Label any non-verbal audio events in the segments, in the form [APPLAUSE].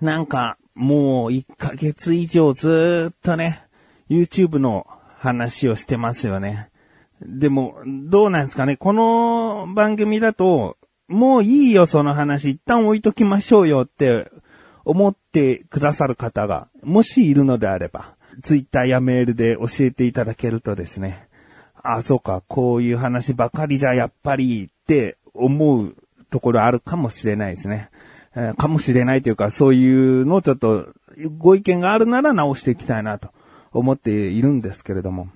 なんか、もう1ヶ月以上ずっとね、YouTube の話をしてますよね。でも、どうなんですかね。この番組だと、もういいよ、その話。一旦置いときましょうよって思ってくださる方が、もしいるのであれば、Twitter やメールで教えていただけるとですね、あ、そうか、こういう話ばかりじゃやっぱりって思うところあるかもしれないですね。えーかもしれないというか、そういうのをちょっとご意見があるなら直していきたいなと思っているんですけれども。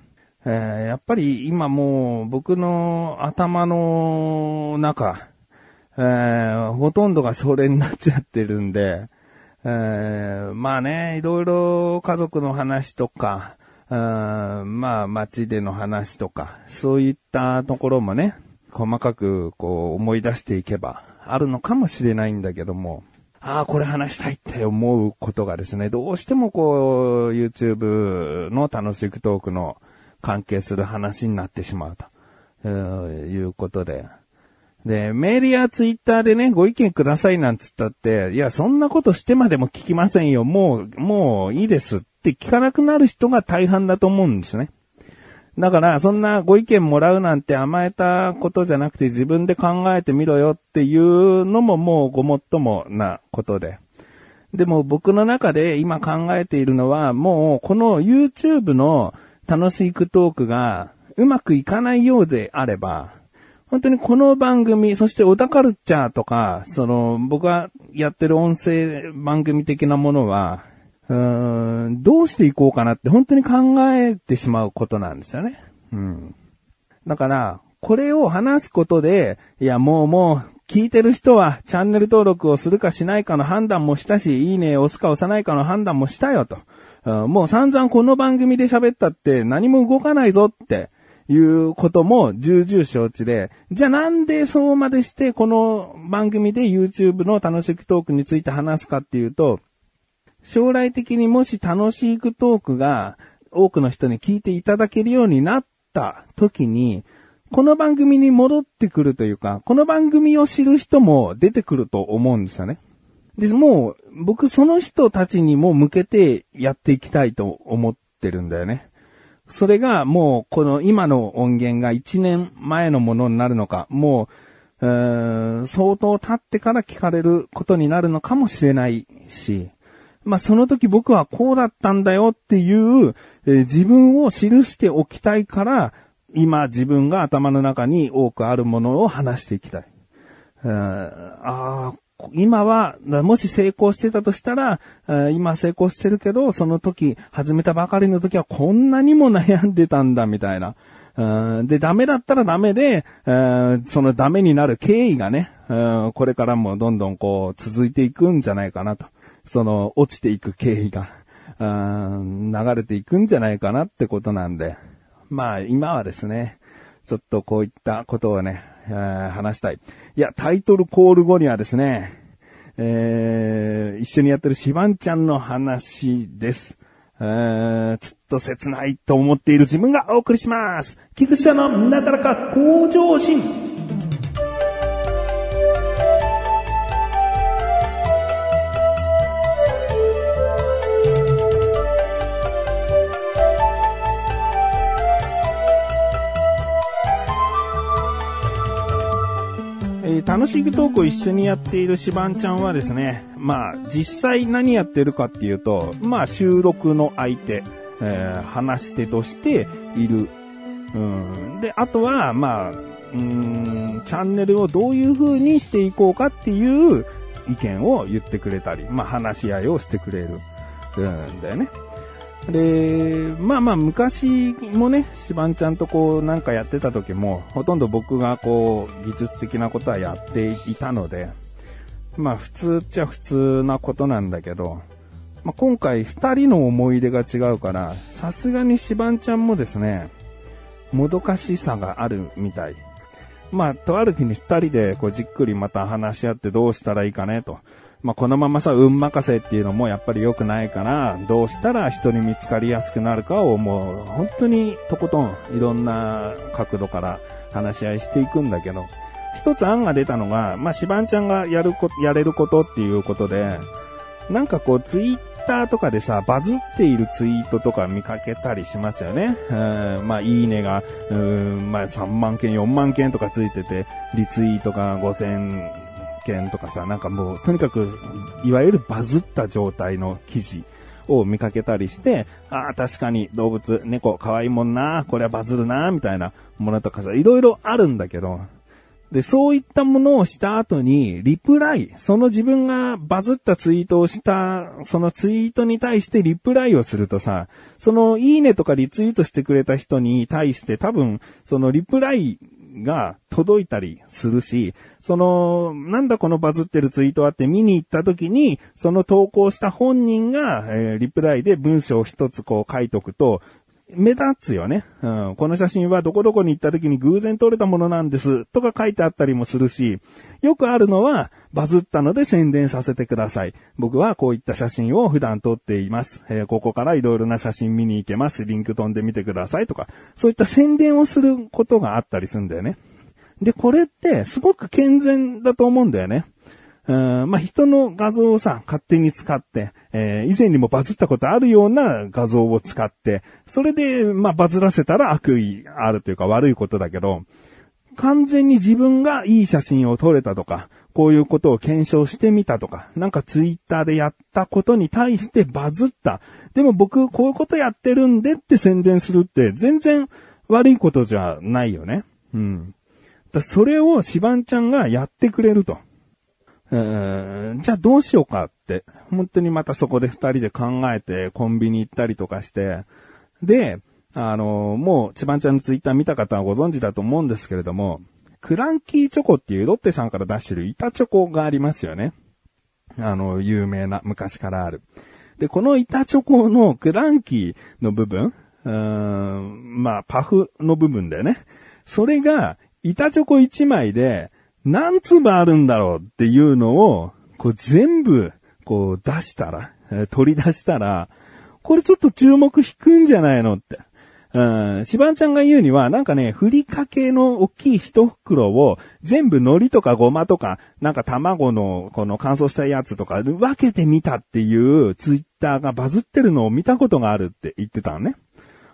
えーやっぱり今もう僕の頭の中、えーほとんどがそれになっちゃってるんで、えーまあね、いろいろ家族の話とか、うんまあ街での話とか、そういったところもね、細かくこう思い出していけばあるのかもしれないんだけども、ああ、これ話したいって思うことがですね、どうしてもこう、YouTube の楽しくトークの関係する話になってしまうと、えいうことで。で、メールやツイッターでね、ご意見くださいなんつったって、いや、そんなことしてまでも聞きませんよ。もう、もういいですって聞かなくなる人が大半だと思うんですね。だから、そんなご意見もらうなんて甘えたことじゃなくて自分で考えてみろよっていうのももうごもっともなことで。でも僕の中で今考えているのは、もうこの YouTube の楽しいトークがうまくいかないようであれば、本当にこの番組、そして小田カルチャーとか、その僕がやってる音声番組的なものは、うーん、どうしていこうかなって本当に考えてしまうことなんですよね。うん。だから、これを話すことで、いやもうもう、聞いてる人はチャンネル登録をするかしないかの判断もしたし、いいね押すか押さないかの判断もしたよと。うんもう散々この番組で喋ったって何も動かないぞっていうことも重々承知で、じゃあなんでそうまでしてこの番組で YouTube の楽しくトークについて話すかっていうと、将来的にもし楽しくトークが多くの人に聞いていただけるようになった時に、この番組に戻ってくるというか、この番組を知る人も出てくると思うんですよね。で、もう、僕その人たちにも向けてやっていきたいと思ってるんだよね。それがもう、この今の音源が1年前のものになるのか、もう、うーん相当経ってから聞かれることになるのかもしれないし、まあ、その時僕はこうだったんだよっていう、えー自分を記しておきたいから、今自分が頭の中に多くあるものを話していきたい。うーんあ今は、もし成功してたとしたら、今成功してるけど、その時、始めたばかりの時はこんなにも悩んでたんだ、みたいな。で、ダメだったらダメで、そのダメになる経緯がね、これからもどんどんこう続いていくんじゃないかなと。その落ちていく経緯が、うん流れていくんじゃないかなってことなんで。まあ今はですね、ちょっとこういったことをね、え話したい。いや、タイトルコール後にはですね、えー一緒にやってるシバンちゃんの話です。えちょっと切ないと思っている自分がお送りします。菊池のなだらか向上心。楽しいトークを一緒にやっているシバンちゃんはですね、まあ、実際何やってるかっていうと、まあ、収録の相手、えー話し手としている。うん。で、あとは、まあ、チャンネルをどういう風にしていこうかっていう意見を言ってくれたり、まあ、話し合いをしてくれる。うんだよね。で、まあまあ昔もね、シバンちゃんとこうなんかやってた時も、ほとんど僕がこう技術的なことはやっていたので、まあ普通っちゃ普通なことなんだけど、まあ今回二人の思い出が違うから、さすがにシバンちゃんもですね、もどかしさがあるみたい。まあ、とある日に二人でこうじっくりまた話し合ってどうしたらいいかねと。まあ、このままさ、運任せっていうのもやっぱり良くないから、どうしたら人に見つかりやすくなるかをもう本当にとことんいろんな角度から話し合いしていくんだけど、一つ案が出たのが、まあ、シバンちゃんがやるこ、やれることっていうことで、なんかこうツイッターとかでさ、バズっているツイートとか見かけたりしますよね。うんまあ、いいねが、うんまあ、3万件、4万件とかついてて、リツイートが5000件とかさ、なんかもう、とにかく、いわゆるバズった状態の記事を見かけたりして、ああ、確かに動物、猫、可愛いもんな、これはバズるな、みたいなものとかさ、いろいろあるんだけど、で、そういったものをした後に、リプライ、その自分がバズったツイートをした、そのツイートに対してリプライをするとさ、そのいいねとかリツイートしてくれた人に対して多分、そのリプライが届いたりするし、その、なんだこのバズってるツイートあって見に行った時に、その投稿した本人が、えー、リプライで文章を一つこう書いとくと、目立つよね。うん。この写真はどこどこに行った時に偶然撮れたものなんです。とか書いてあったりもするし、よくあるのは、バズったので宣伝させてください。僕はこういった写真を普段撮っています。えー、ここからいろいろな写真見に行けます。リンク飛んでみてくださいとか、そういった宣伝をすることがあったりするんだよね。で、これってすごく健全だと思うんだよね。うん、まあ、人の画像をさ、勝手に使って、えー、以前にもバズったことあるような画像を使って、それで、まあ、バズらせたら悪意あるというか悪いことだけど、完全に自分がいい写真を撮れたとか、こういうことを検証してみたとか、なんかツイッターでやったことに対してバズった。でも僕こういうことやってるんでって宣伝するって全然悪いことじゃないよね。うん。だそれをシバンちゃんがやってくれると。うん、じゃあどうしようかって、本当にまたそこで二人で考えてコンビニ行ったりとかして、で、あの、もう、千葉ちゃんのツイッター見た方はご存知だと思うんですけれども、クランキーチョコっていうロッテさんから出してる板チョコがありますよね。あの、有名な、昔からある。で、この板チョコのクランキーの部分、うーん、まあ、パフの部分だよね。それが、板チョコ1枚で、何粒あるんだろうっていうのを、こう全部、こう出したら、取り出したら、これちょっと注目引くんじゃないのって。うん、しばんちゃんが言うには、なんかね、ふりかけの大きい一袋を全部海苔とかごまとか、なんか卵のこの乾燥したやつとか分けてみたっていうツイッターがバズってるのを見たことがあるって言ってたのね。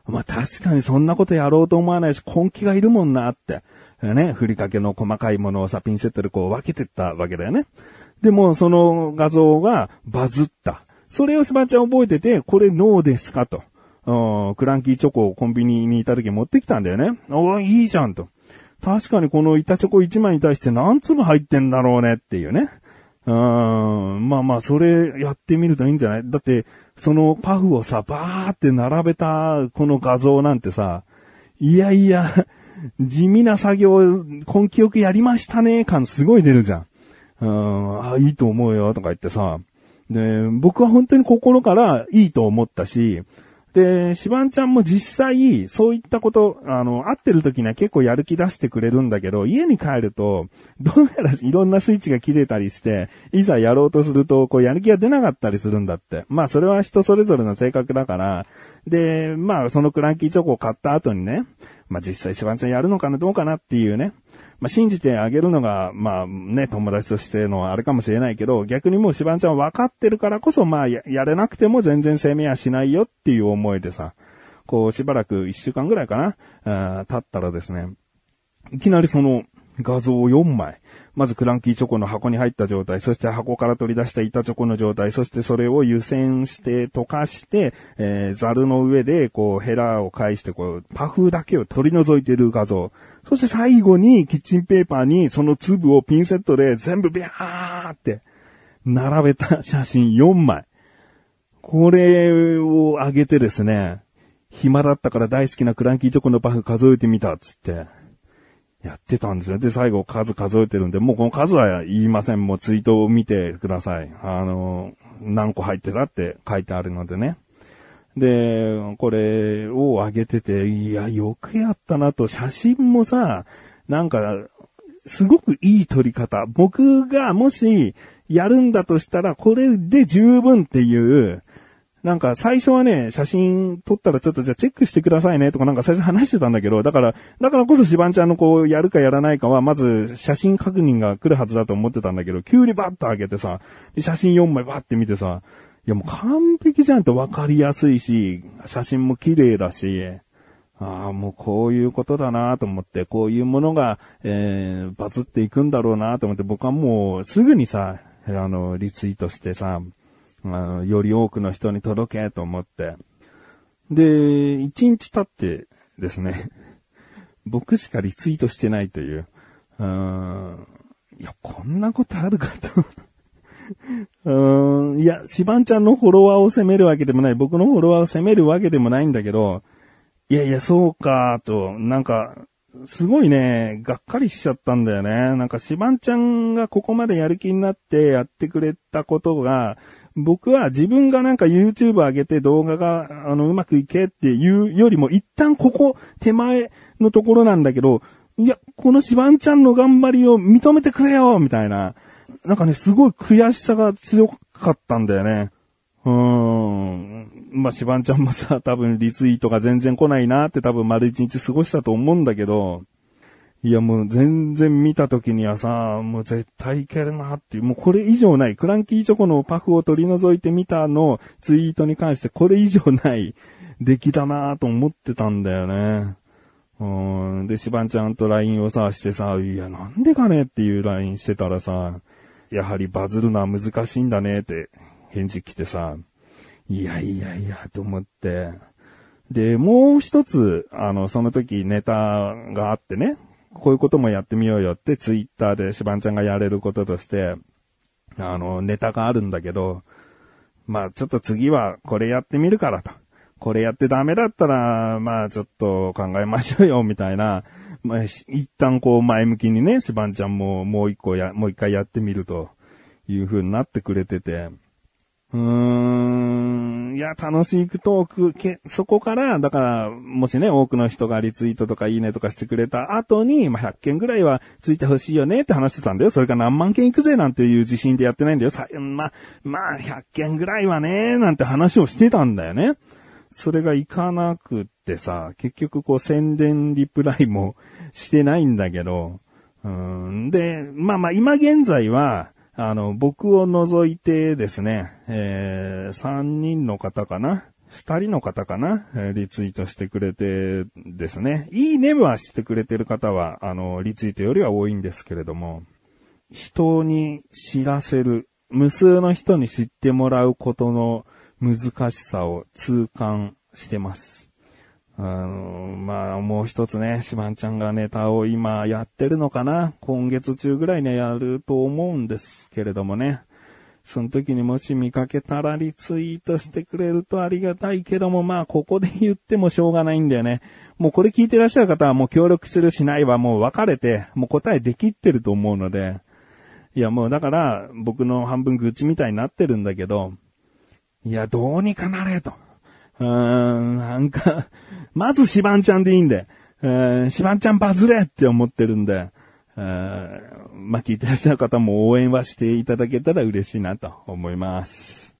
まあ確かにそんなことやろうと思わないし根気がいるもんなって。ね、ふりかけの細かいものをさ、ピンセットでこう分けてったわけだよね。でも、その画像がバズった。それをしばちゃん覚えてて、これノーですかと。クランキーチョコをコンビニにいた時持ってきたんだよね。おいいじゃんと。確かにこの板チョコ1枚に対して何粒入ってんだろうねっていうね。うん、まあまあ、それやってみるといいんじゃない？だって、そのパフをさ、バーって並べたこの画像なんてさ、いやいや、地味な作業、根気よくやりましたね、感すごい出るじゃん。うん、あ、いいと思うよ、とか言ってさ。で、僕は本当に心からいいと思ったし、で、シバンちゃんも実際、そういったこと、あの、会ってる時には結構やる気出してくれるんだけど、家に帰ると、どうやらいろんなスイッチが切れたりして、いざやろうとすると、こう、やる気が出なかったりするんだって。まあ、それは人それぞれの性格だから、で、まあ、そのクランキーチョコを買った後にね、まあ、実際シバンちゃんやるのかな、どうかなっていうね、まあ、信じてあげるのが、まあね、友達としてのあれかもしれないけど、逆にもうシバンちゃん分かってるからこそ、まあや、やれなくても全然攻めはしないよっていう思いでさ、こうしばらく一週間ぐらいかな、経ったらですね、いきなりその画像を4枚、まずクランキーチョコの箱に入った状態、そして箱から取り出した板チョコの状態、そしてそれを湯煎して溶かして、えー、ザルの上で、こう、ヘラを返して、こう、パフだけを取り除いている画像。そして最後にキッチンペーパーにその粒をピンセットで全部ビャーって並べた写真4枚。これを上げてですね、暇だったから大好きなクランキーチョコのパフ数えてみたっつって。やってたんですよ。で、最後数数えてるんで、もうこの数は言いません。もうツイートを見てください。あの、何個入ってたって書いてあるのでね。で、これを上げてて、いや、よくやったなと、写真もさ、なんか、すごくいい撮り方。僕がもしやるんだとしたら、これで十分っていう、なんか最初はね、写真撮ったらちょっとじゃあチェックしてくださいねとかなんか最初話してたんだけど、だから、だからこそシバンちゃんのこうやるかやらないかは、まず写真確認が来るはずだと思ってたんだけど、急にバッと開けてさ、写真4枚バッて見てさ、いやもう完璧じゃんと分かりやすいし、写真も綺麗だし、ああ、もうこういうことだなと思って、こういうものが、えー、バズっていくんだろうなと思って、僕はもうすぐにさ、あの、リツイートしてさ、あ、より多くの人に届けと思って。で、一日経ってですね、[LAUGHS] 僕しかリツイートしてないという。うん、いや、こんなことあるかと [LAUGHS] うーん、いや、シバンちゃんのフォロワーを責めるわけでもない、僕のフォロワーを責めるわけでもないんだけど、いやいや、そうか、と、なんか、すごいね、がっかりしちゃったんだよね。なんか、シバンちゃんがここまでやる気になってやってくれたことが、僕は自分がなんか YouTube 上げて動画が、あの、うまくいけっていうよりも、一旦ここ手前のところなんだけど、いや、このシバンちゃんの頑張りを認めてくれよみたいな。なんかね、すごい悔しさが強かったんだよね。うーん。まあ、シバンちゃんもさ、多分リツイートが全然来ないなって多分丸一日過ごしたと思うんだけど、いやもう全然見た時にはさ、もう絶対いけるなっていう、もうこれ以上ない、クランキーチョコのパフを取り除いてみたのツイートに関してこれ以上ない出来だなと思ってたんだよね。うん。で、シバンちゃんと LINE をさ、してさ、いや、なんでかねっていう LINE してたらさ、やはりバズるのは難しいんだねって返事来てさ、いやいやいや、と思って。で、もう一つ、あの、その時ネタがあってね、こういうこともやってみようよってツイッターでシバンちゃんがやれることとして、あの、ネタがあるんだけど、まあちょっと次はこれやってみるからと。これやってダメだったら、まあちょっと考えましょうよ、みたいな。まあ、一旦こう前向きにね、シバンちゃんももう一個や、もう一回やってみるという風になってくれてて、うーん。いや、楽しいトーク、け、そこから、だから、もしね、多くの人がリツイートとかいいねとかしてくれた後に、まあ、100件ぐらいはついてほしいよねって話してたんだよ。それが何万件いくぜなんていう自信でやってないんだよ。さ、まあ、まあ、100件ぐらいはね、なんて話をしてたんだよね。それがいかなくってさ、結局こう宣伝リプライもしてないんだけど、うん。で、まあまあ今現在は、あの、僕を除いてですね、えー、3人の方かな？2人の方かな？リツイートしてくれてですね。いいねはしてくれてる方は、あの、リツイートよりは多いんですけれども、人に知らせる、無数の人に知ってもらうことの難しさを痛感してます。あの、まあ、もう一つね、シバンちゃんがネタを今やってるのかな今月中ぐらいにはやると思うんですけれどもね。その時にもし見かけたらリツイートしてくれるとありがたいけども、まあ、ここで言ってもしょうがないんだよね。もうこれ聞いてらっしゃる方はもう協力するしないはもう分かれて、もう答えできってると思うので、いやもうだから僕の半分愚痴みたいになってるんだけど、いや、どうにかなれと。うーん、なんか、まずシバンちゃんでいいんで、えー、シバンちゃんバズれって思ってるんで、えー、まあ、聞いてらっしゃる方も応援はしていただけたら嬉しいなと思います。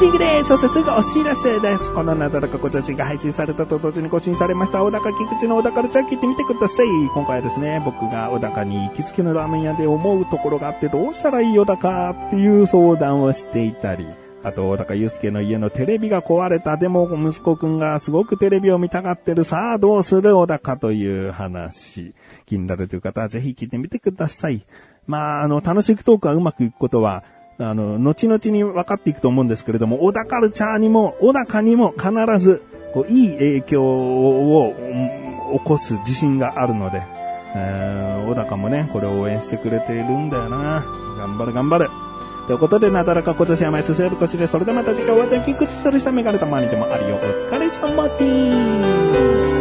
ビッグですそしてすぐお知らせです。このなだらかごちゃちが配信されたと同時に更新されました、小高菊池の小高ルチャー聞いてみてください。今回はですね、僕が小高に行きつけのラーメン屋で思うところがあってどうしたらいい小高っていう相談をしていたり、あと、小高祐介の家のテレビが壊れた。でも、息子くんがすごくテレビを見たがってる。さあ、どうする小高という話。気になるという方はぜひ聞いてみてください。まあ、あの、楽しくトークがうまくいくことは、あの、後々に分かっていくと思うんですけれども、小田カルチャーにも、小高にも必ず、こう、いい影響を起こす自信があるので、えー、小高もね、これを応援してくれているんだよな。頑張る頑張る。ということで、なだらか今年は毎週るこしで、それではまた次回お会いできくちするしたメガネたまにでもあるよ。お疲れ様です。